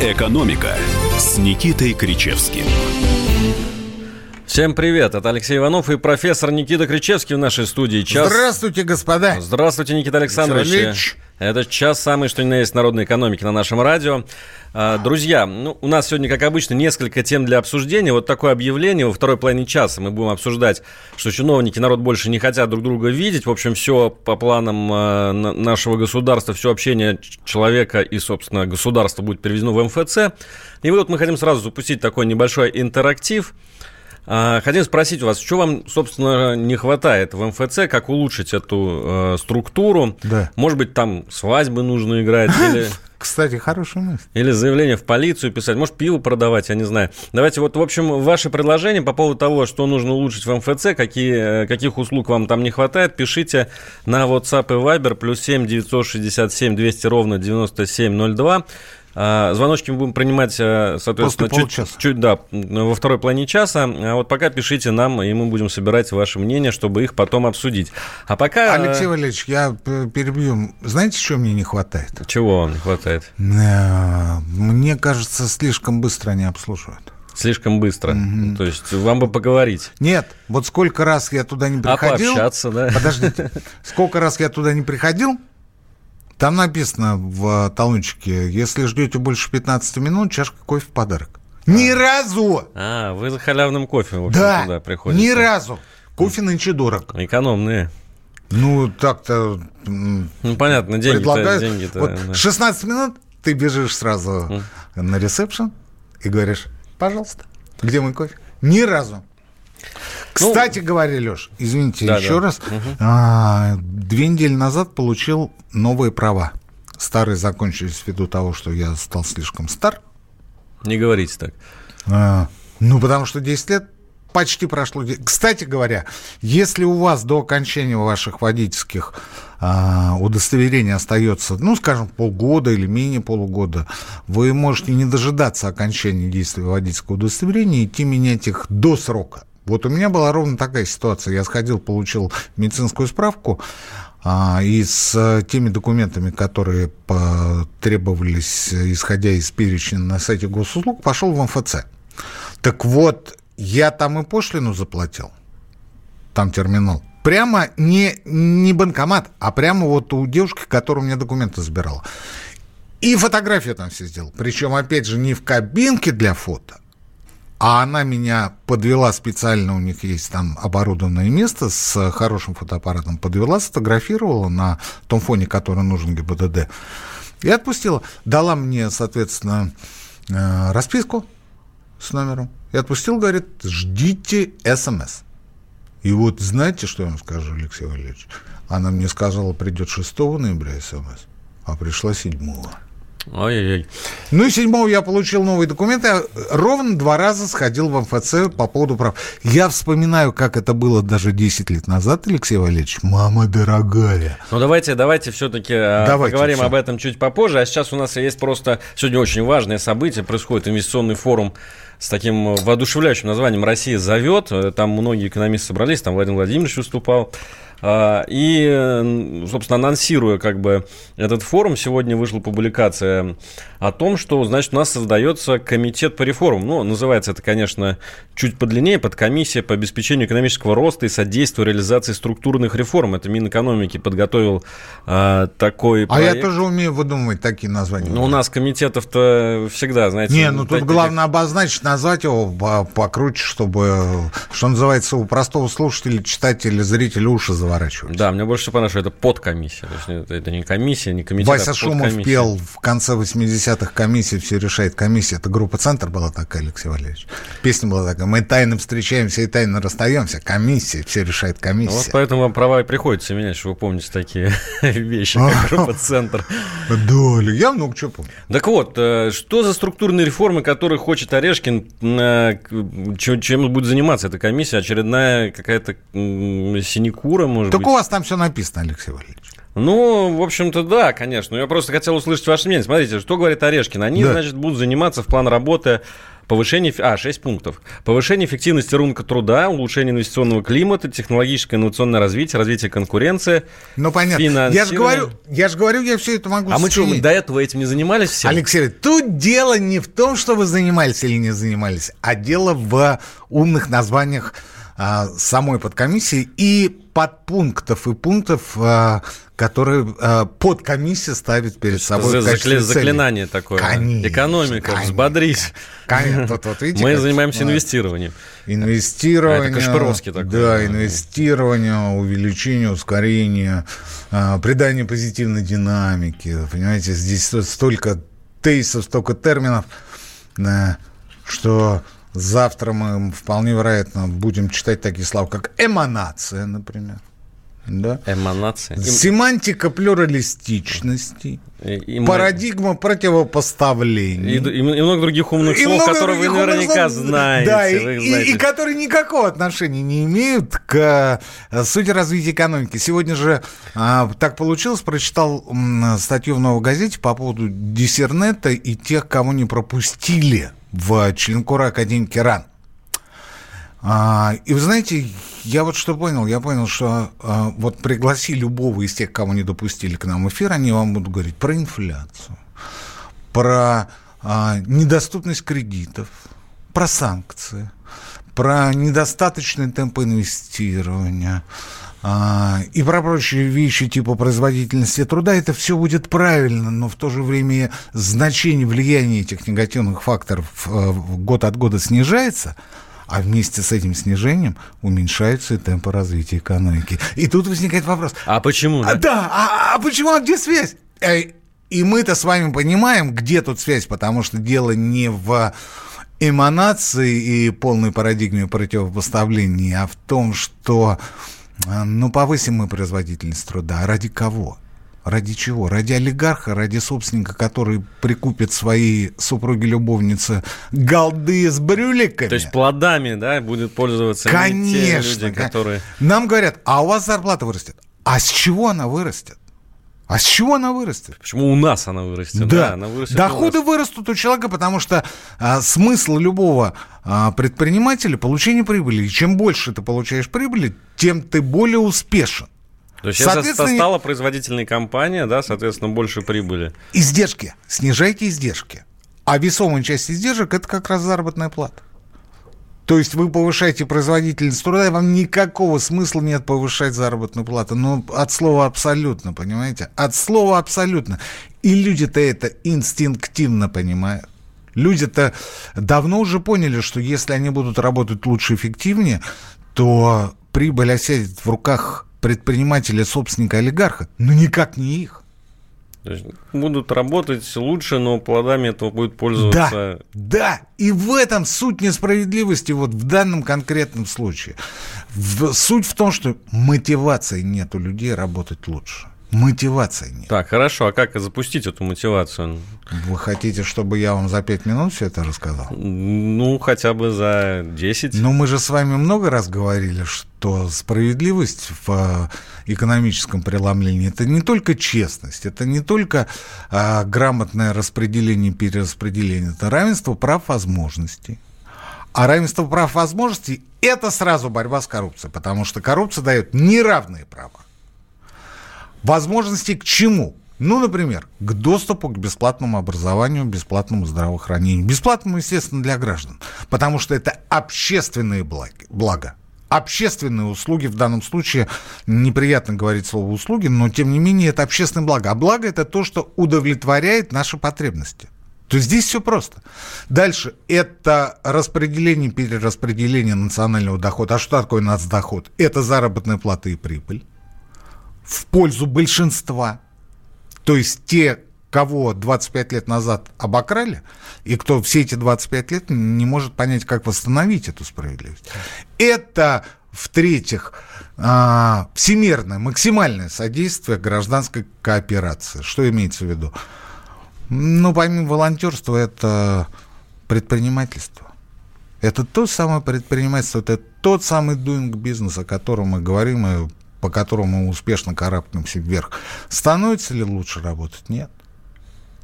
«Экономика» с Никитой Кричевским. Всем привет, это Алексей Иванов и профессор Никита Кричевский в нашей студии. Час... Здравствуйте, господа. Здравствуйте, Никита Александрович. Это час самый, что ни на есть, народной экономики на нашем радио. А, друзья, ну, у нас сегодня, как обычно, несколько тем для обсуждения. Вот такое объявление во второй половине часа. Мы будем обсуждать, что чиновники, народ больше не хотят друг друга видеть. В общем, все по планам э, нашего государства, все общение человека и, собственно, государства будет переведено в МФЦ. И вот мы хотим сразу запустить такой небольшой интерактив – а, хотим спросить у вас, что вам, собственно, не хватает в МФЦ, как улучшить эту э, структуру? Да. Может быть, там свадьбы нужно играть или... Кстати, хорошая мысль. Или заявление в полицию писать, может, пиво продавать, я не знаю. Давайте вот, в общем, ваши предложения по поводу того, что нужно улучшить в МФЦ, какие, каких услуг вам там не хватает, пишите на WhatsApp и Viber плюс 7 967 200 ровно 9702. А, звоночки мы будем принимать, э, соответственно, чуть, чуть, да, во второй плане часа. А вот пока пишите нам, и мы будем собирать ваше мнение, чтобы их потом обсудить. А пока... Э, Алексей Валерьевич, я перебью. Знаете, чего мне не хватает? Чего вам не хватает? Э, мне кажется, слишком быстро они обслуживают. Слишком быстро. Mm-hmm. То есть вам бы поговорить. Нет, вот сколько раз я туда не приходил. А пообщаться, да. Подождите. Сколько раз я туда не приходил, там написано в талончике, если ждете больше 15 минут, чашка кофе в подарок. А. Ни разу! А, вы за халявным кофе, в общем, да, туда приходите. ни разу. Кофе нынче дорог. Экономные. Ну, так-то... Ну, понятно, деньги-то... Деньги вот да. 16 минут ты бежишь сразу mm. на ресепшн и говоришь, пожалуйста, где мой кофе? Ни разу. Кстати ну, говоря, Леш, извините да, еще да. раз, угу. а, две недели назад получил новые права. Старые закончились ввиду того, что я стал слишком стар. Не говорите так. А, ну, потому что 10 лет почти прошло. Кстати говоря, если у вас до окончания ваших водительских а, удостоверений остается, ну, скажем, полгода или менее полугода, вы можете не дожидаться окончания действия водительского удостоверения и идти менять их до срока. Вот у меня была ровно такая ситуация. Я сходил, получил медицинскую справку, а, и с э, теми документами, которые требовались, исходя из перечня на сайте госуслуг, пошел в МФЦ. Так вот, я там и пошлину заплатил, там терминал. Прямо не, не банкомат, а прямо вот у девушки, которая у меня документы забирала. И фотографию там все сделал. Причем, опять же, не в кабинке для фото, а она меня подвела специально, у них есть там оборудованное место с хорошим фотоаппаратом, подвела, сфотографировала на том фоне, который нужен ГИБДД, и отпустила. Дала мне, соответственно, э, расписку с номером. И отпустил, говорит, ждите СМС. И вот знаете, что я вам скажу, Алексей Валерьевич? Она мне сказала, придет 6 ноября СМС, а пришла 7 Ой-ой-ой. Ну и седьмого я получил новые документы. Я ровно два раза сходил в МФЦ по поводу прав. Я вспоминаю, как это было даже 10 лет назад, Алексей Валерьевич. Мама дорогая. Ну давайте, давайте все-таки э, давайте поговорим все. об этом чуть попозже. А сейчас у нас есть просто сегодня очень важное событие. Происходит инвестиционный форум с таким воодушевляющим названием «Россия зовет». Там многие экономисты собрались, там Владимир Владимирович выступал. А, и, собственно, анонсируя как бы этот форум, сегодня вышла публикация о том, что, значит, у нас создается комитет по реформам. Ну, называется это, конечно, чуть подлиннее, подкомиссия по обеспечению экономического роста и содействию реализации структурных реформ. Это Минэкономики подготовил а, такой проект. А я тоже умею выдумывать такие названия. Ну, у нас комитетов-то всегда, знаете... Не, ну тут таких... главное обозначить, назвать его покруче, чтобы, что называется, у простого слушателя, читателя, зрителя уши заворачивались. Да, мне больше понравилось, что это подкомиссия. То есть это, не комиссия, не комитет, Вася а Шумов пел в конце 80-х «Комиссия все решает комиссия». Это группа «Центр» была такая, Алексей Валерьевич. Песня была такая «Мы тайно встречаемся и тайно расстаемся. Комиссия все решает комиссия». Вот поэтому вам права и приходится менять, что вы помните такие вещи, как группа «Центр». Да, я много чего помню. Так вот, э, что за структурные реформы, которые хочет Орешкин, э, чем будет заниматься эта комиссия? Очередная какая-то синекура, может так быть? Так у вас там все написано, Алексей Валерьевич. Ну, в общем-то, да, конечно. Я просто хотел услышать ваше мнение. Смотрите, что говорит Орешкин. Они, да. значит, будут заниматься в план работы повышение, а, 6 пунктов. Повышение эффективности рынка труда, улучшение инвестиционного климата, технологическое инновационное развитие, развитие конкуренции. Ну, понятно. Я же говорю, я же говорю, я все это могу А мы что, мы до этого этим не занимались все? Алексей, тут дело не в том, что вы занимались или не занимались, а дело в умных названиях а, самой подкомиссии и подпунктов и пунктов, а, которые а, подкомиссия ставит перед собой. Закля... Заклинание такое. Конечно, Экономика, конечно, взбодрись. Конечно. Вот, вот, видите, Мы занимаемся инвестированием. Инвестирование. Это Кашпировский такой. Да, инвестирование, увеличение, ускорение, придание позитивной динамики. Понимаете, здесь столько тейсов, столько терминов, что Завтра мы вполне вероятно будем читать такие слова, как эманация, например. Да? Эманация. Семантика плюралистичности. И, и парадигма мы... противопоставления. И, и, и много других умных и слов, которые вы наверняка слов, знаете. Да, и, знаете. И, и которые никакого отношения не имеют к э, сути развития экономики. Сегодня же а, так получилось, прочитал статью в «Новой газете» по поводу диссернета и тех, кого не пропустили в Челенкора Академики РАН. А, и вы знаете, я вот что понял, я понял, что а, вот пригласи любого из тех, кого не допустили к нам эфир, они вам будут говорить про инфляцию, про а, недоступность кредитов, про санкции, про недостаточный темп инвестирования, и про прочие вещи типа производительности труда, это все будет правильно, но в то же время значение влияния этих негативных факторов э, год от года снижается, а вместе с этим снижением уменьшаются и темпы развития экономики. И тут возникает вопрос. А почему? Да, а, да а, а почему? А где связь? И мы-то с вами понимаем, где тут связь, потому что дело не в эманации и полной парадигме противопоставления, а в том, что а, ну, повысим мы производительность труда. А ради кого? Ради чего? Ради олигарха, ради собственника, который прикупит своей супруге-любовнице голды с брюликами. То есть плодами, да, будет пользоваться Конечно, те люди, которые... Нам говорят, а у вас зарплата вырастет. А с чего она вырастет? А с чего она вырастет? Почему у нас она вырастет? Да, да она вырастет доходы вырастут у человека, потому что а, смысл любого а, предпринимателя получение прибыли. И чем больше ты получаешь прибыли, тем ты более успешен. То есть соответственно, стала производительной компания, да, соответственно, больше прибыли. Издержки. Снижайте издержки. А весомая часть издержек – это как раз заработная плата. То есть вы повышаете производительность труда, и вам никакого смысла нет повышать заработную плату. Ну, от слова абсолютно, понимаете? От слова абсолютно. И люди-то это инстинктивно понимают. Люди-то давно уже поняли, что если они будут работать лучше, эффективнее, то прибыль осядет в руках предпринимателя, собственника, олигарха, но никак не их. То есть будут работать лучше, но плодами этого будет пользоваться... Да, да, и в этом суть несправедливости вот в данном конкретном случае. В, суть в том, что мотивации нет у людей работать лучше. Мотивации нет. Так, хорошо, а как запустить эту мотивацию? Вы хотите, чтобы я вам за пять минут все это рассказал? Ну, хотя бы за 10. Ну, мы же с вами много раз говорили, что справедливость в экономическом преломлении – это не только честность, это не только а, грамотное распределение, перераспределение, это равенство прав возможностей. А равенство прав возможностей – это сразу борьба с коррупцией, потому что коррупция дает неравные права. Возможности к чему? Ну, например, к доступу к бесплатному образованию, бесплатному здравоохранению. Бесплатному, естественно, для граждан, потому что это общественные блага. Общественные услуги, в данном случае неприятно говорить слово услуги, но тем не менее это общественное благо. А благо это то, что удовлетворяет наши потребности. То есть здесь все просто. Дальше это распределение, перераспределение национального дохода. А что такое нацдоход? Это заработная плата и прибыль. в пользу большинства. То есть те, кого 25 лет назад обокрали, и кто все эти 25 лет не может понять, как восстановить эту справедливость. Это, в-третьих, а, всемирное, максимальное содействие гражданской кооперации. Что имеется в виду? Ну, помимо волонтерства, это предпринимательство. Это то самое предпринимательство, это тот самый doing бизнес, о котором мы говорим и по которому мы успешно карабкаемся вверх. Становится ли лучше работать? Нет.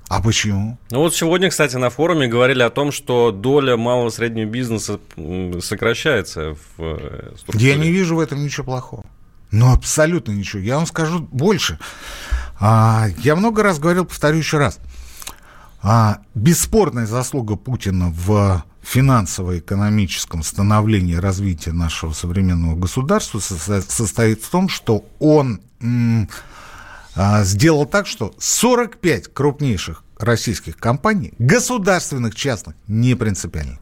А почему? Ну вот сегодня, кстати, на форуме говорили о том, что доля малого и среднего бизнеса сокращается в э, структуре. Я не вижу в этом ничего плохого. Ну, абсолютно ничего. Я вам скажу больше. А, я много раз говорил, повторю еще раз. А, бесспорная заслуга Путина в финансово-экономическом становлении развития нашего современного государства состоит в том, что он а, сделал так, что 45 крупнейших российских компаний, государственных, частных, не принципиально,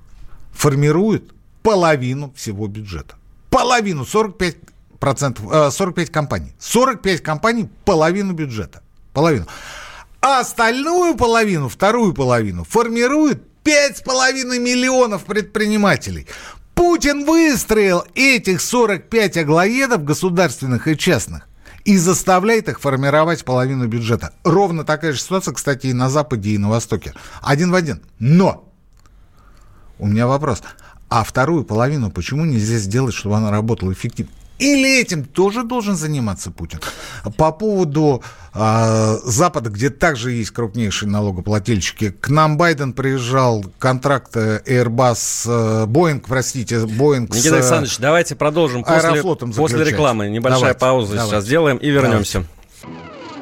формируют половину всего бюджета. Половину, 45 процентов, 45 э, компаний. 45 компаний, половину бюджета. Половину. А остальную половину, вторую половину, формирует 5,5 миллионов предпринимателей. Путин выстроил этих 45 аглоедов государственных и частных и заставляет их формировать половину бюджета. Ровно такая же ситуация, кстати, и на Западе, и на Востоке. Один в один. Но у меня вопрос. А вторую половину почему нельзя сделать, чтобы она работала эффективно? Или этим тоже должен заниматься Путин? По поводу э, Запада, где также есть крупнейшие налогоплательщики, к нам Байден приезжал, контракт э, Airbus, э, Boeing, простите, Boeing Никита с Александрович, давайте продолжим после, после рекламы. Небольшая давайте, пауза давайте. сейчас сделаем и вернемся. Давайте.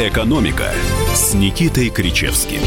«Экономика» с Никитой Кричевским.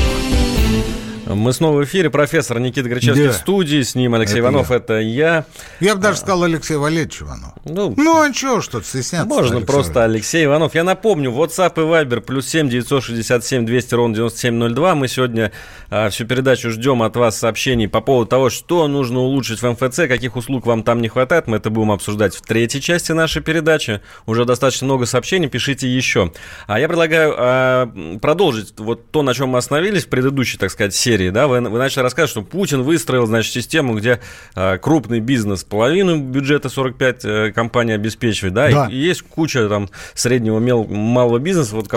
Мы снова в эфире. Профессор Никита Грачевский да. в студии. С ним Алексей это Иванов. Я. Это я. Я бы даже сказал Алексей Валерьевич Иванов. Ну, ну а что, что-то стесняться? Можно Алексей просто. Алексей Иванов. Я напомню, WhatsApp и Viber плюс 7 967 200 ровно 9702. Мы сегодня а, всю передачу ждем от вас сообщений по поводу того, что нужно улучшить в МФЦ, каких услуг вам там не хватает. Мы это будем обсуждать в третьей части нашей передачи. Уже достаточно много сообщений. Пишите еще. А я предлагаю а, продолжить вот то, на чем мы остановились в предыдущей, так сказать, серии серии, да, вы, вы начали рассказывать, что Путин выстроил, значит, систему, где э, крупный бизнес половину бюджета 45 э, компаний обеспечивает, да, да. И, и есть куча там среднего, мел, малого бизнеса, вот,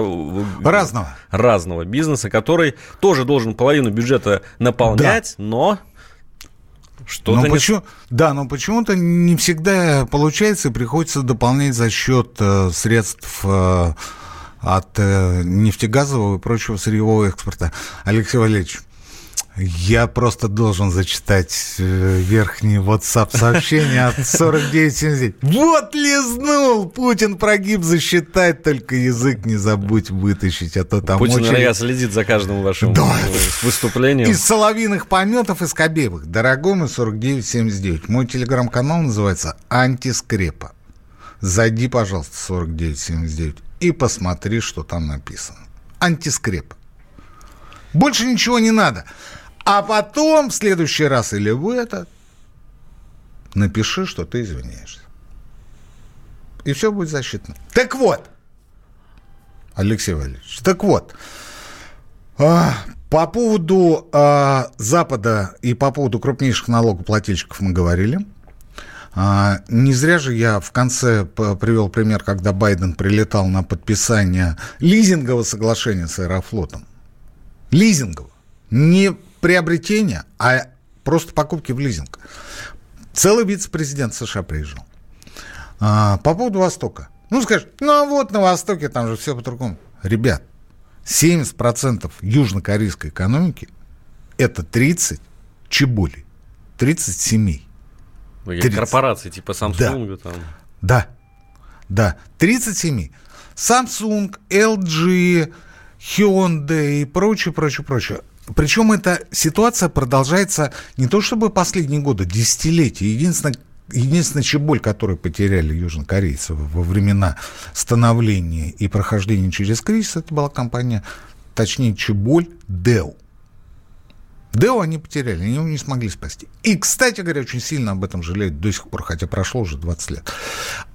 разного. разного бизнеса, который тоже должен половину бюджета наполнять, да. но что-то но не... почему, да, но почему-то не всегда получается приходится дополнять за счет э, средств э, от э, нефтегазового и прочего сырьевого экспорта. Алексей Валерьевич, я просто должен зачитать э, верхний WhatsApp сообщение от 4979. Вот лизнул! Путин прогиб засчитать, только язык не забудь вытащить, а то там Путин, очень... наверное, следит за каждым вашим да. выступлением. Из соловиных пометов и скобеевых. Дорогой мой 4979. Мой телеграм-канал называется «Антискрепа». Зайди, пожалуйста, 4979 и посмотри, что там написано. Антискрепа. Больше ничего не надо. А потом в следующий раз или в этот напиши, что ты извиняешься. И все будет засчитано. Так вот, Алексей Валерьевич, так вот, а, по поводу а, Запада и по поводу крупнейших налогоплательщиков мы говорили. А, не зря же я в конце привел пример, когда Байден прилетал на подписание лизингового соглашения с Аэрофлотом. Лизингового. Не приобретения, а просто покупки в лизинг. Целый вице-президент США приезжал. А, по поводу Востока. Ну, скажешь, ну а вот на Востоке там же все по-другому. Ребят, 70% южнокорейской экономики – это 30 чебули, 30 семей. 30. Ну, корпорации типа Samsung. Да. Там. да, да, 30 семей. Samsung, LG, Hyundai и прочее, прочее, прочее. Причем эта ситуация продолжается не то чтобы последние годы, десятилетия. Единственное, единственная чеболь, которую потеряли южнокорейцы во времена становления и прохождения через кризис, это была компания, точнее, чеболь Dell. Dell они потеряли, они его не смогли спасти. И, кстати говоря, очень сильно об этом жалеют до сих пор, хотя прошло уже 20 лет.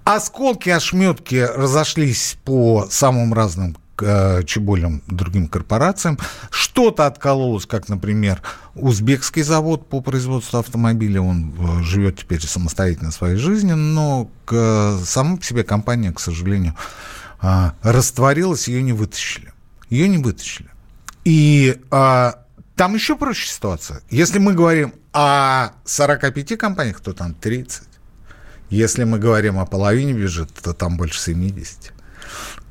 Осколки, ошметки разошлись по самым разным э, чеболям другим корпорациям. Что-то откололось, как, например, узбекский завод по производству автомобилей. Он э, живет теперь самостоятельно своей жизнью, но к, сама по себе компания, к сожалению, э, растворилась, ее не вытащили. Ее не вытащили. И э, там еще проще ситуация. Если мы говорим о 45 компаниях, то там 30. Если мы говорим о половине бюджета, то там больше 70.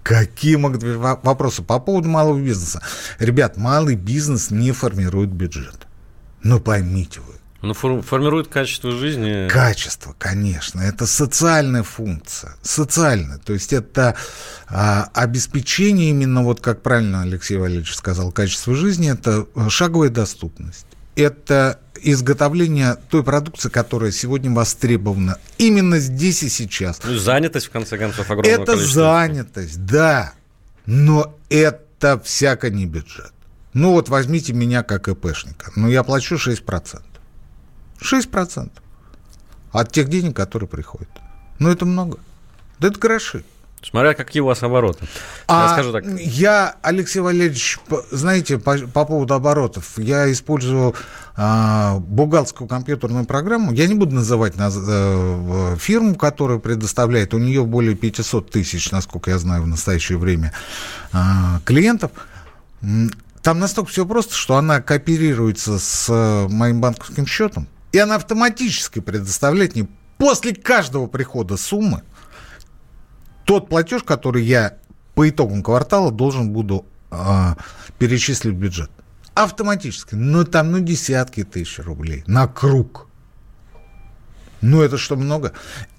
Какие могут быть вопросы по поводу малого бизнеса? Ребят, малый бизнес не формирует бюджет. Ну, поймите вы. Ну, формирует качество жизни. Качество, конечно. Это социальная функция. Социальная. То есть это а, обеспечение именно, вот как правильно Алексей Валерьевич сказал, качество жизни, это шаговая доступность. Это изготовления той продукции, которая сегодня востребована именно здесь и сейчас. Ну, занятость, в конце концов, огромное Это занятость, да, но это всяко не бюджет. Ну вот возьмите меня как ИПшника. Ну я плачу 6%. 6% от тех денег, которые приходят. Ну это много. Да это гроши. Смотря какие у вас обороты. А я, скажу так. я, Алексей Валерьевич, знаете, по, по поводу оборотов, я использую а, бухгалтерскую компьютерную программу. Я не буду называть наз, а, фирму, которая предоставляет. У нее более 500 тысяч, насколько я знаю, в настоящее время а, клиентов. Там настолько все просто, что она кооперируется с э, моим банковским счетом, и она автоматически предоставляет мне после каждого прихода суммы тот платеж, который я по итогам квартала должен буду э, перечислить в бюджет. Автоматически. Ну, там, ну, десятки тысяч рублей на круг. Ну, это что, много?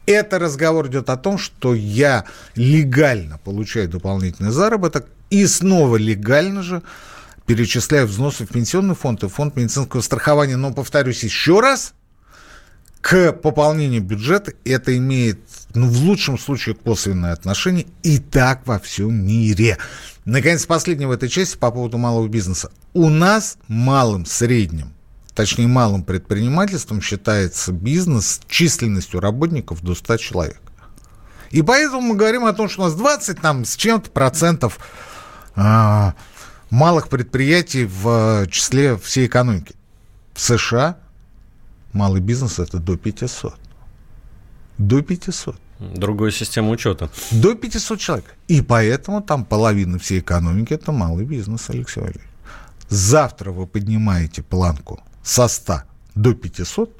Это разговор идет о том, что я легально получаю дополнительный заработок и снова легально же перечисляю взносы в пенсионный фонд и фонд медицинского страхования. Но, повторюсь еще раз, к пополнению бюджета это имеет ну, в лучшем случае косвенное отношение, и так во всем мире. Наконец, последнее в этой части по поводу малого бизнеса. У нас малым, средним, точнее малым предпринимательством считается бизнес с численностью работников до 100 человек. И поэтому мы говорим о том, что у нас 20 там, с чем-то процентов а, малых предприятий в числе всей экономики. В США малый бизнес это до 500. До 500. Другая система учета. До 500 человек. И поэтому там половина всей экономики – это малый бизнес, Алексей Валерьевич. Завтра вы поднимаете планку со 100 до 500,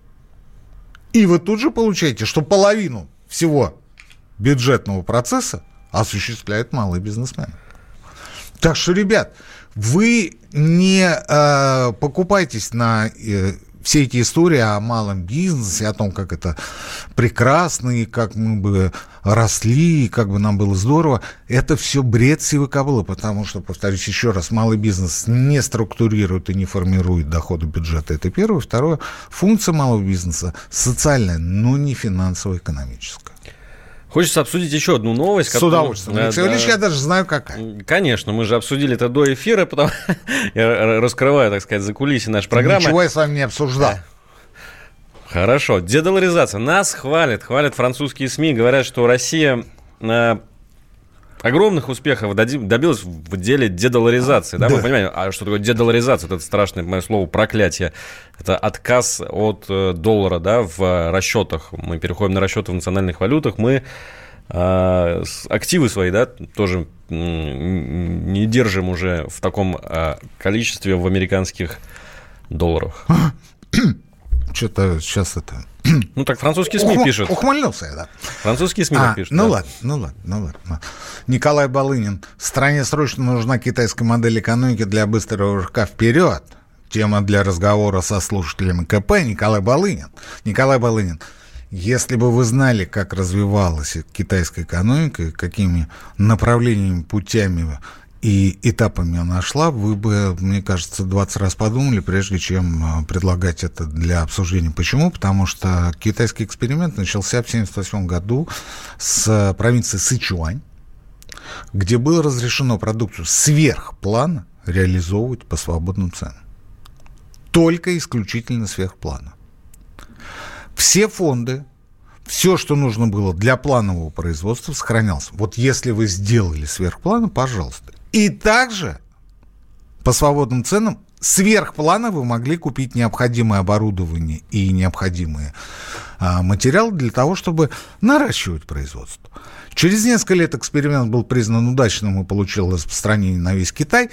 и вы тут же получаете, что половину всего бюджетного процесса осуществляет малый бизнесмен. Так что, ребят, вы не э, покупайтесь на э, все эти истории о малом бизнесе, о том, как это прекрасно, и как мы бы росли, и как бы нам было здорово, это все бред сивы кобылы, потому что, повторюсь еще раз, малый бизнес не структурирует и не формирует доходы бюджета. Это первое. Второе, функция малого бизнеса социальная, но не финансово-экономическая. Хочется обсудить еще одну новость. С которую... удовольствием. Алексей да, я даже знаю, какая. Конечно, мы же обсудили это до эфира, потом я раскрываю, так сказать, за кулиси нашей программы. Ничего я с вами не обсуждал. Хорошо. Дедоларизация. Нас хвалят, хвалят французские СМИ, говорят, что Россия э, огромных успехов добилась в деле дедоларизации. Да, да. мы понимаем, а что такое дедоларизация? Это страшное мое слово проклятие. Это отказ от э, доллара да, в расчетах. Мы переходим на расчеты в национальных валютах. Мы э, активы свои, да, тоже не держим уже в таком э, количестве в американских долларах. Что-то сейчас это Ну так французские СМИ Ухм... пишут. Ухмыльнулся я, да. Французские СМИ а, пишут. Ну да. ладно, ну ладно, ну ладно. Николай Балынин. Стране срочно нужна китайская модель экономики для быстрого рывка вперед. Тема для разговора со слушателями КП Николай Балынин. Николай Балынин. Если бы вы знали, как развивалась китайская экономика, какими направлениями, путями и этапами она шла, вы бы, мне кажется, 20 раз подумали, прежде чем а, предлагать это для обсуждения. Почему? Потому что китайский эксперимент начался в 1978 году с провинции Сычуань, где было разрешено продукцию сверхплана реализовывать по свободным ценам. Только исключительно сверхплана. Все фонды, все, что нужно было для планового производства, сохранялось. Вот если вы сделали сверхпланы, пожалуйста, и также по свободным ценам сверхплана вы могли купить необходимое оборудование и необходимые а, материалы для того, чтобы наращивать производство. Через несколько лет эксперимент был признан удачным и получил распространение на весь Китай.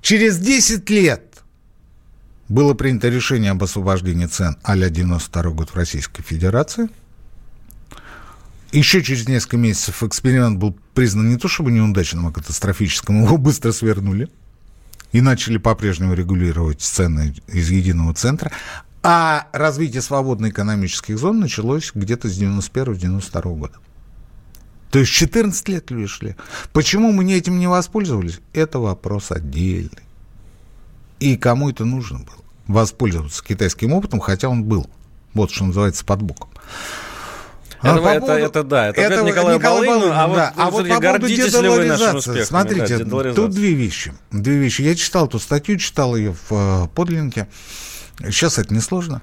Через 10 лет было принято решение об освобождении цен а-ля 92 год в Российской Федерации – еще через несколько месяцев эксперимент был признан не то чтобы неудачным, а катастрофическим. Его быстро свернули и начали по-прежнему регулировать цены из единого центра. А развитие свободной экономических зон началось где-то с 91-92 года. То есть 14 лет лишь ли. Почему мы не этим не воспользовались? Это вопрос отдельный. И кому это нужно было? Воспользоваться китайским опытом, хотя он был. Вот что называется под боком. Это, а это, поводу... это да, это, это Николай, Николай Балыгин, а вот, да. а вот по поводу дедоларизации, смотрите, да, тут две вещи. Две вещи. Я читал эту статью, читал ее в э, подлиннике. Сейчас это несложно.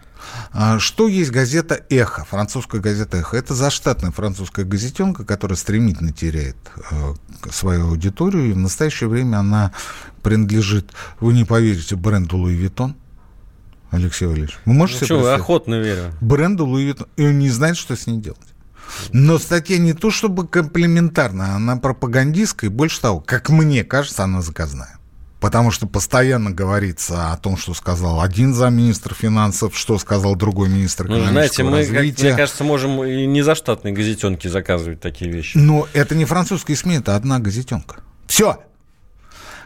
А, что есть газета «Эхо», французская газета «Эхо»? Это заштатная французская газетенка, которая стремительно теряет э, свою аудиторию, и в настоящее время она принадлежит, вы не поверите, бренду «Louis Vuitton». Алексей Валерьевич, вы можете ну, себе что, охотно верю. Бренду Louis Vuitton, и он не знает, что с ней делать. Но статья не то чтобы комплиментарная, она пропагандистская, и больше того, как мне кажется, она заказная. Потому что постоянно говорится о том, что сказал один замминистра финансов, что сказал другой министр ну, знаете, мы, развития. Как, мне кажется, можем и не за штатные газетенки заказывать такие вещи. Но это не французские СМИ, это одна газетенка. Все.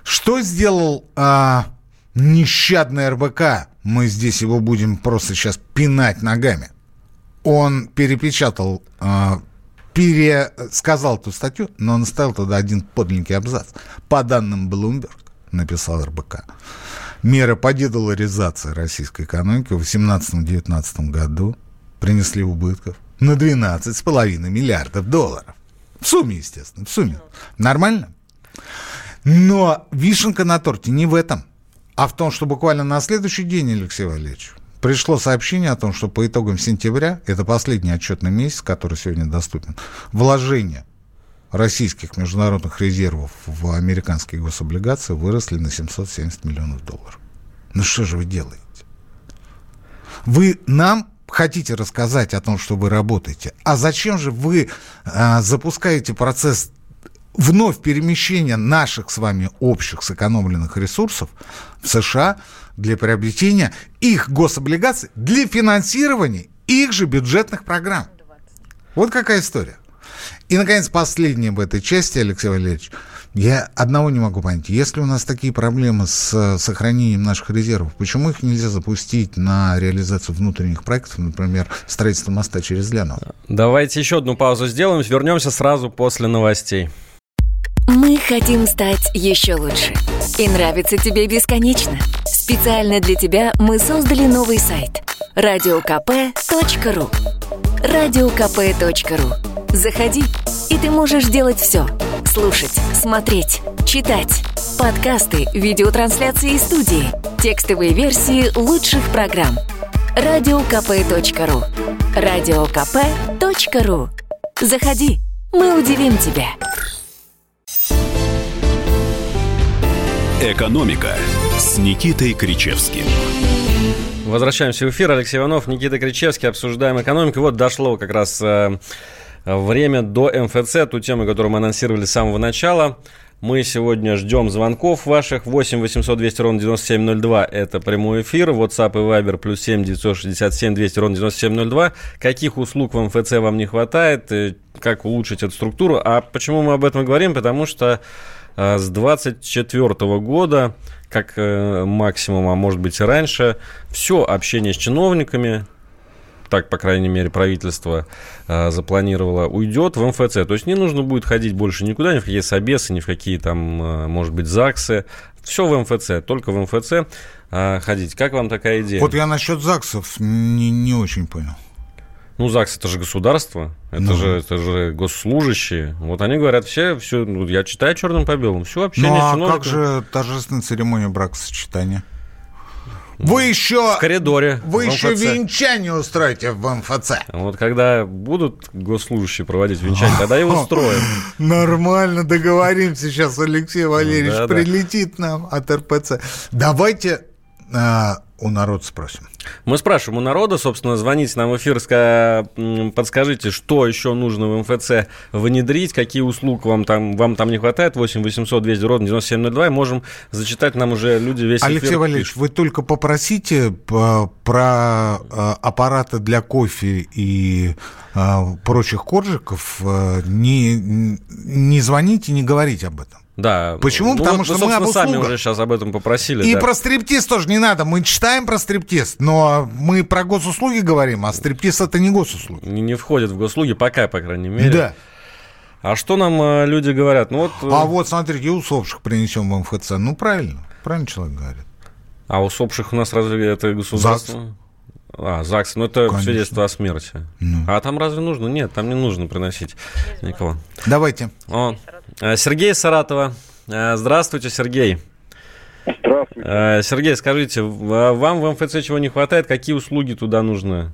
Что сделал а, нещадный РБК? Мы здесь его будем просто сейчас пинать ногами он перепечатал, э, пересказал эту статью, но он оставил туда один подлинный абзац. По данным Bloomberg, написал РБК, меры по дедоларизации российской экономики в 2018-2019 году принесли убытков на 12,5 миллиардов долларов. В сумме, естественно, в сумме. Нормально? Но вишенка на торте не в этом, а в том, что буквально на следующий день, Алексей Валерьевич, пришло сообщение о том, что по итогам сентября, это последний отчетный месяц, который сегодня доступен, вложения российских международных резервов в американские гособлигации выросли на 770 миллионов долларов. Ну что же вы делаете? Вы нам хотите рассказать о том, что вы работаете, а зачем же вы а, запускаете процесс вновь перемещения наших с вами общих сэкономленных ресурсов в США для приобретения их гособлигаций для финансирования их же бюджетных программ. Вот какая история. И, наконец, последнее в этой части, Алексей Валерьевич. Я одного не могу понять. Если у нас такие проблемы с сохранением наших резервов, почему их нельзя запустить на реализацию внутренних проектов, например, строительство моста через Ляново? Давайте еще одну паузу сделаем. Вернемся сразу после новостей. Мы хотим стать еще лучше. И нравится тебе бесконечно. Специально для тебя мы создали новый сайт радиокп.ру радиокп.ру Заходи, и ты можешь делать все. Слушать, смотреть, читать. Подкасты, видеотрансляции из студии, текстовые версии лучших программ. радиокп.ру радиокп.ру Заходи, мы удивим тебя. «Экономика» с Никитой Кричевским. Возвращаемся в эфир. Алексей Иванов, Никита Кричевский. Обсуждаем экономику. Вот дошло как раз э, время до МФЦ, ту тему, которую мы анонсировали с самого начала. Мы сегодня ждем звонков ваших. 8 800 200 ровно 9702. Это прямой эфир. WhatsApp и Viber плюс 7 967 200 ровно 9702. Каких услуг в МФЦ вам не хватает? Э, как улучшить эту структуру? А почему мы об этом говорим? Потому что э, с 24 года, как э, максимум, а может быть и раньше, все общение с чиновниками, так, по крайней мере, правительство э, запланировало, уйдет в МФЦ. То есть не нужно будет ходить больше никуда, ни в какие собесы, ни в какие там, э, может быть, ЗАГСы. Все в МФЦ, только в МФЦ э, ходить. Как вам такая идея? Вот я насчет ЗАГСов не, не очень понял. Ну, ЗАГС это же государство, это, ну. же, это же госслужащие. Вот они говорят, все, все, ну, я читаю черным по белому, все общение ну, а чиновниками. как же торжественная церемония бракосочетания? Вы еще... В коридоре. Вы в еще венчание устроите в МФЦ. Вот когда будут госслужащие проводить венчание, тогда и устроим. Нормально, договоримся сейчас. Алексей Валерьевич прилетит нам от РПЦ. Давайте а, у народа спросим. Мы спрашиваем у народа, собственно, звоните нам в эфир, подскажите, что еще нужно в МФЦ внедрить, какие услуг вам там, вам там не хватает, 8 800 200 ровно 9702, и можем зачитать нам уже люди весь Алексей эфир. Валерьевич, пишут. вы только попросите про э, аппараты для кофе и прочих коржиков, не, не звоните, не говорите об этом. Да. Почему? Ну, Потому вот что мы об услугах. сами уже сейчас об этом попросили. И да. про стриптиз тоже не надо. Мы читаем про стриптиз, но мы про госуслуги говорим, а стриптиз это не госуслуги. Не, не входит в госуслуги, пока, по крайней мере. Да. А что нам э, люди говорят? Ну, вот... А э, вот, смотрите, усопших принесем в МФЦ. Ну, правильно. Правильно человек говорит. А усопших у нас разве это государство? ЗАГС. А, ЗАГС, ну это Конечно. свидетельство о смерти. Ну. А там разве нужно? Нет, там не нужно приносить никого. Давайте. О, э, Сергей Саратова. Э, здравствуйте, Сергей. Здравствуйте. Э, Сергей, скажите, вам в МФЦ чего не хватает? Какие услуги туда нужны?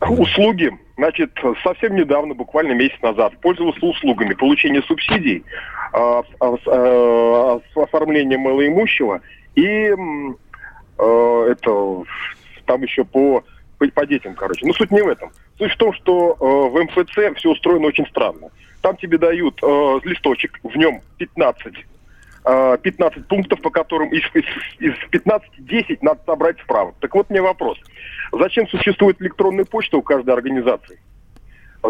Услуги. Значит, совсем недавно, буквально месяц назад, пользовался услугами получения субсидий, а, а, а, оформления малоимущего и это там еще по, по, по детям, короче. Но суть не в этом. Суть в том, что э, в МФЦ все устроено очень странно. Там тебе дают э, листочек, в нем 15 15 э, пунктов, по которым из, из, из 15 10 надо собрать справа. Так вот мне вопрос. Зачем существует электронная почта у каждой организации?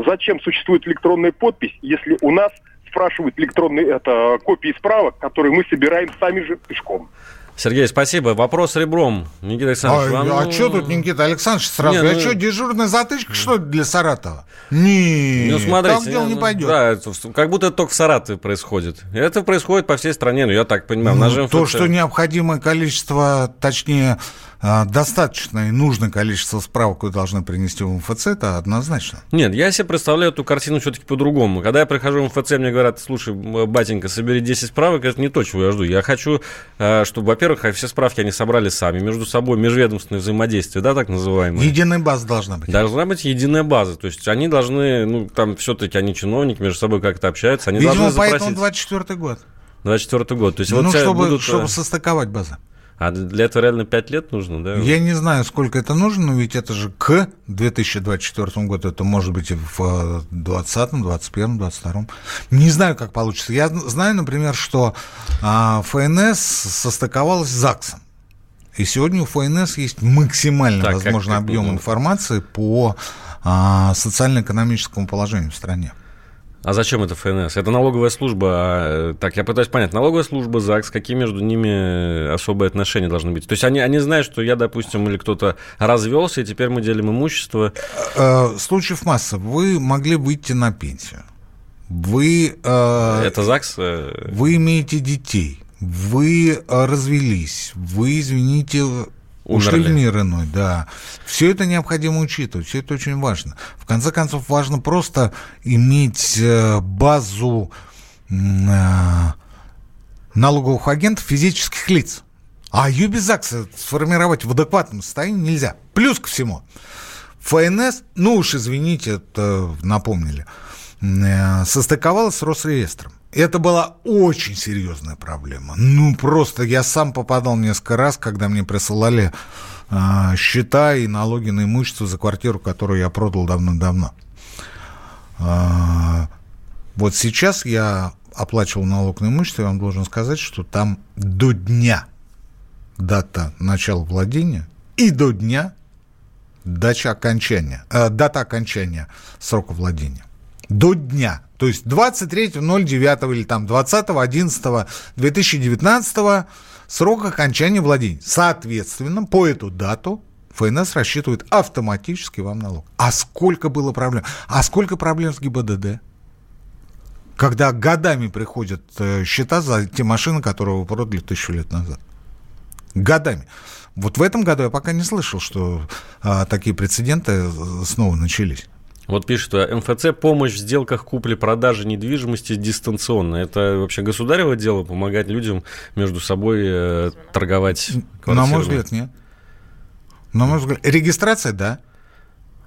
Зачем существует электронная подпись, если у нас спрашивают электронные это, копии справок, которые мы собираем сами же пешком? Сергей, спасибо. Вопрос ребром. Никита Александрович, а, вам... а что тут Никита Александрович сразу? Не, а ну... что, дежурная затычка, что для Саратова? Не, ну, смотрите, так дело не пойдет. Да, как будто это только в Саратове происходит. Это происходит по всей стране, ну, я так понимаю. Ну, то, что необходимое количество, точнее, а, достаточное и нужное количество справок вы должны принести в МФЦ, это однозначно. Нет, я себе представляю эту картину все-таки по-другому. Когда я прихожу в МФЦ, мне говорят, слушай, батенька, собери 10 справок, это не то, чего я жду. Я хочу, а, чтобы, во-первых, все справки они собрали сами, между собой, межведомственное взаимодействие, да, так называемое. Единая база должна быть. Должна быть единая база. То есть они должны, ну, там все-таки они чиновники, между собой как-то общаются. Они Видимо, должны поэтому 24 год. 24 год. То есть ну, вот чтобы, будут... чтобы состыковать базы. А для этого реально 5 лет нужно, да? Я не знаю, сколько это нужно, но ведь это же к 2024 году, это может быть и в 2020, 2021, 2022. Не знаю, как получится. Я знаю, например, что а, ФНС состыковалась с ЗАГСом. И сегодня у ФНС есть максимально так, возможный как, объем как, информации по а, социально-экономическому положению в стране. А зачем это ФНС? Это налоговая служба. А, так, я пытаюсь понять. Налоговая служба, ЗАГС, какие между ними особые отношения должны быть? То есть они, они знают, что я, допустим, или кто-то развелся, и теперь мы делим имущество. Э, случаев масса. Вы могли выйти на пенсию. Вы... Э, это ЗАГС? Э, вы имеете детей. Вы развелись. Вы, извините, Ушли в мир иной, да. Все это необходимо учитывать, все это очень важно. В конце концов, важно просто иметь э, базу э, налоговых агентов физических лиц. А ЮБИЗАКС сформировать в адекватном состоянии нельзя. Плюс ко всему, ФНС, ну уж извините, это напомнили, э, состыковалась с Росреестром. Это была очень серьезная проблема. Ну, просто я сам попадал несколько раз, когда мне присылали э, счета и налоги на имущество за квартиру, которую я продал давно-давно. Э, вот сейчас я оплачивал налог на имущество, я вам должен сказать, что там до дня дата начала владения и до дня дача окончания, э, дата окончания срока владения. До дня. То есть 23.09 или там 20.11.2019 срок окончания владения. Соответственно, по эту дату ФНС рассчитывает автоматически вам налог. А сколько было проблем? А сколько проблем с ГИБДД? Когда годами приходят э, счета за те машины, которые вы продали тысячу лет назад. Годами. Вот в этом году я пока не слышал, что а, такие прецеденты э, снова начались. Вот пишет, что МФЦ помощь в сделках купли-продажи недвижимости дистанционно. Это вообще государево дело помогать людям между собой э, торговать квартирами? На мой взгляд, нет. На мой взгляд, регистрация, да.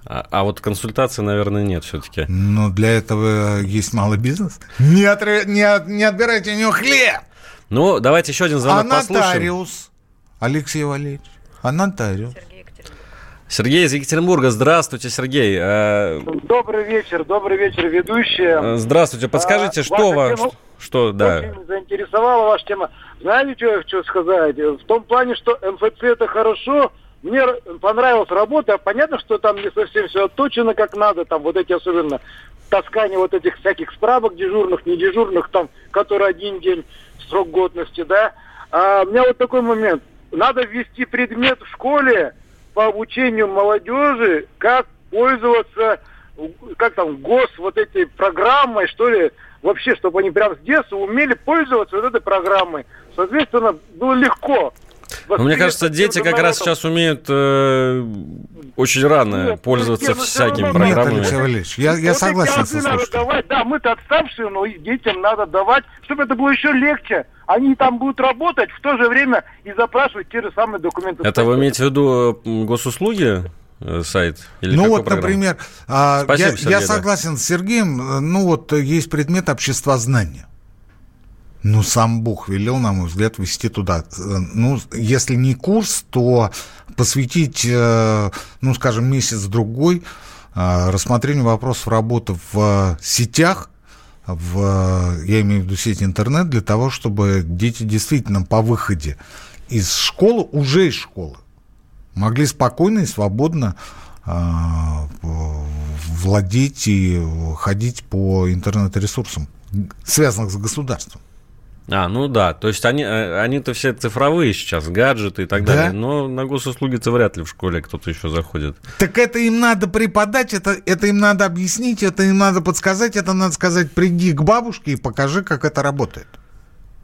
А, а вот консультации, наверное, нет все-таки. Но для этого есть малый бизнес. Не, отр... не, от... не отбирайте у него хлеб! Ну, давайте еще один звонок а послушаем. нотариус, Алексей Валерьевич, а нотариус. Сергей из Екатеринбурга. Здравствуйте, Сергей. Э, добрый вечер, добрый вечер, ведущие. Э, здравствуйте. Подскажите, а, что вас... Тема... Что, да. Очень заинтересовала ваша тема. Знаете, что я хочу сказать? В том плане, что МФЦ это хорошо, мне понравилась работа. Понятно, что там не совсем все отточено как надо. Там вот эти особенно таскание вот этих всяких справок дежурных, не дежурных, там, которые один день срок годности, да. А у меня вот такой момент. Надо ввести предмет в школе по обучению молодежи, как пользоваться, как там, гос вот этой программой, что ли, вообще, чтобы они прям с детства умели пользоваться вот этой программой. Соответственно, было легко. Но мне кажется, дети как раз сейчас умеют э, очень рано Нет, пользоваться ну, всякими программами. Нет, Алексей я, я вот согласен со слушателем. Да, мы-то отставшие, но детям надо давать, чтобы это было еще легче. Они там будут работать, в то же время и запрашивать те же самые документы. Это вы имеете в виду госуслуги? Э, сайт? Или ну вот, программу? например, а, Спасибо, я, Сергей, я согласен с Сергеем, ну вот есть предмет общества знания. Ну, сам Бог велел, на мой взгляд, вести туда. Ну, если не курс, то посвятить, э, ну, скажем, месяц-другой э, рассмотрению вопросов работы в сетях, в, я имею в виду сеть интернет, для того, чтобы дети действительно по выходе из школы, уже из школы, могли спокойно и свободно э, владеть и ходить по интернет-ресурсам, связанных с государством. А, ну да, то есть они, э, они-то все цифровые сейчас, гаджеты и так да? далее, но на госуслуги-то вряд ли в школе кто-то еще заходит. Так это им надо преподать, это, это им надо объяснить, это им надо подсказать, это надо сказать, приди к бабушке и покажи, как это работает.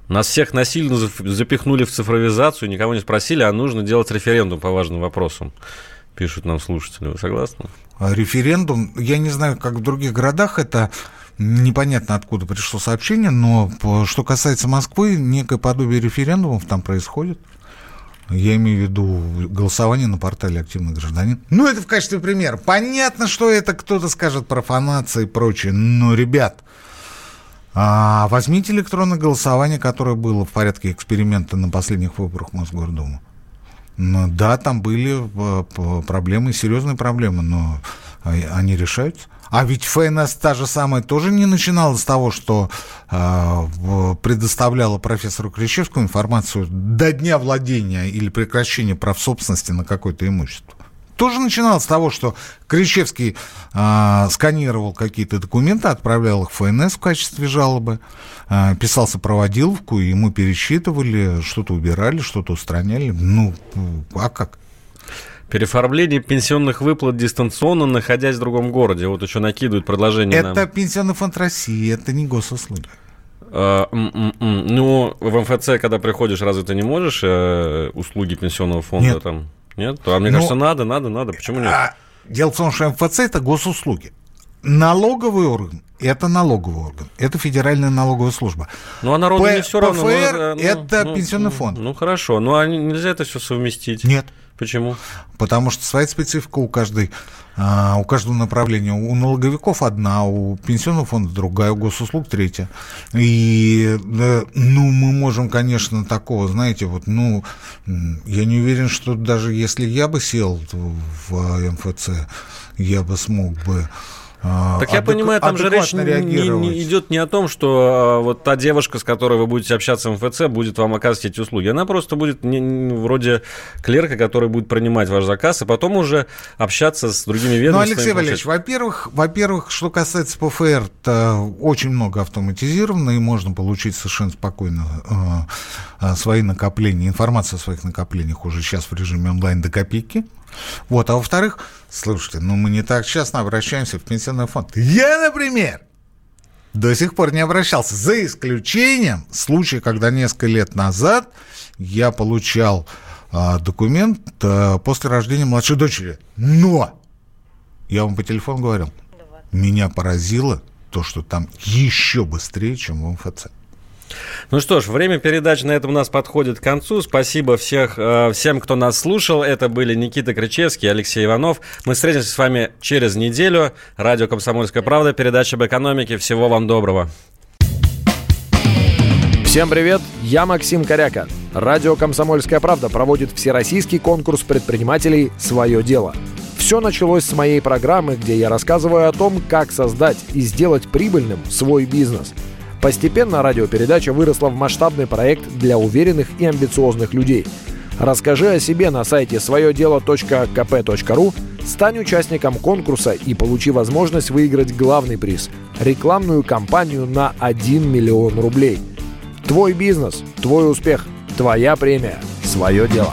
Нас всех насильно запихнули в цифровизацию, никого не спросили, а нужно делать референдум по важным вопросам, пишут нам слушатели. Вы согласны? А референдум, я не знаю, как в других городах это Непонятно, откуда пришло сообщение, но что касается Москвы, некое подобие референдумов там происходит. Я имею в виду голосование на портале «Активный гражданин». Ну, это в качестве примера. Понятно, что это кто-то скажет профанация и прочее, но, ребят, а возьмите электронное голосование, которое было в порядке эксперимента на последних выборах в Мосгордуму. Ну, да, там были э, проблемы, серьезные проблемы, но они решаются. А ведь ФНС та же самая тоже не начинала с того, что э, предоставляла профессору Кричевскому информацию до дня владения или прекращения прав собственности на какое-то имущество. Тоже начиналось с того, что Кричевский э, сканировал какие-то документы, отправлял их в ФНС в качестве жалобы, э, писал сопроводиловку, мы пересчитывали, что-то убирали, что-то устраняли. Ну, а как? Переформление пенсионных выплат дистанционно, находясь в другом городе. Вот еще накидывают предложение. Это нам. пенсионный фонд России, это не госуслуги. А, ну, в МФЦ, когда приходишь, разве ты не можешь э, услуги пенсионного фонда нет. там? Нет? А мне ну, кажется, надо, надо, надо. Почему нет? А, дело в том, что МФЦ это госуслуги. Налоговый орган – это налоговый орган, это федеральная налоговая служба. Ну, а народу П- не все равно. ПФР ну, – это ну, пенсионный фонд. Ну, ну, хорошо, ну, а нельзя это все совместить? Нет. Почему? Потому что своя специфика у каждой а, у каждого направления. У налоговиков одна, у пенсионного фонда другая, у госуслуг третья. И, ну, мы можем, конечно, такого, знаете, вот, ну, я не уверен, что даже если я бы сел в МФЦ, я бы смог бы так я понимаю, там же речь не, не идет не о том, что а, вот та девушка, с которой вы будете общаться в МФЦ, будет вам оказывать эти услуги. Она просто будет не, не, вроде клерка, который будет принимать ваш заказ, и потом уже общаться с другими ведомствами. Ну, Алексей Валерьевич, во-первых, во-первых, что касается ПФР, то очень много автоматизировано, и можно получить совершенно спокойно э, свои накопления, информацию о своих накоплениях уже сейчас в режиме онлайн до копейки. Вот, а во-вторых, слушайте, ну мы не так часто обращаемся в пенсионный фонд. Я, например, до сих пор не обращался, за исключением случая, когда несколько лет назад я получал а, документ а, после рождения младшей дочери. Но, я вам по телефону говорил, меня поразило то, что там еще быстрее, чем в МФЦ. Ну что ж, время передачи на этом у нас подходит к концу. Спасибо всех, э, всем, кто нас слушал. Это были Никита Крычевский, Алексей Иванов. Мы встретимся с вами через неделю. Радио «Комсомольская правда», передача об экономике. Всего вам доброго. Всем привет, я Максим Коряка. Радио «Комсомольская правда» проводит всероссийский конкурс предпринимателей «Свое дело». Все началось с моей программы, где я рассказываю о том, как создать и сделать прибыльным свой бизнес – Постепенно радиопередача выросла в масштабный проект для уверенных и амбициозных людей. Расскажи о себе на сайте своедело.кп.ру, стань участником конкурса и получи возможность выиграть главный приз – рекламную кампанию на 1 миллион рублей. Твой бизнес, твой успех, твоя премия, свое дело.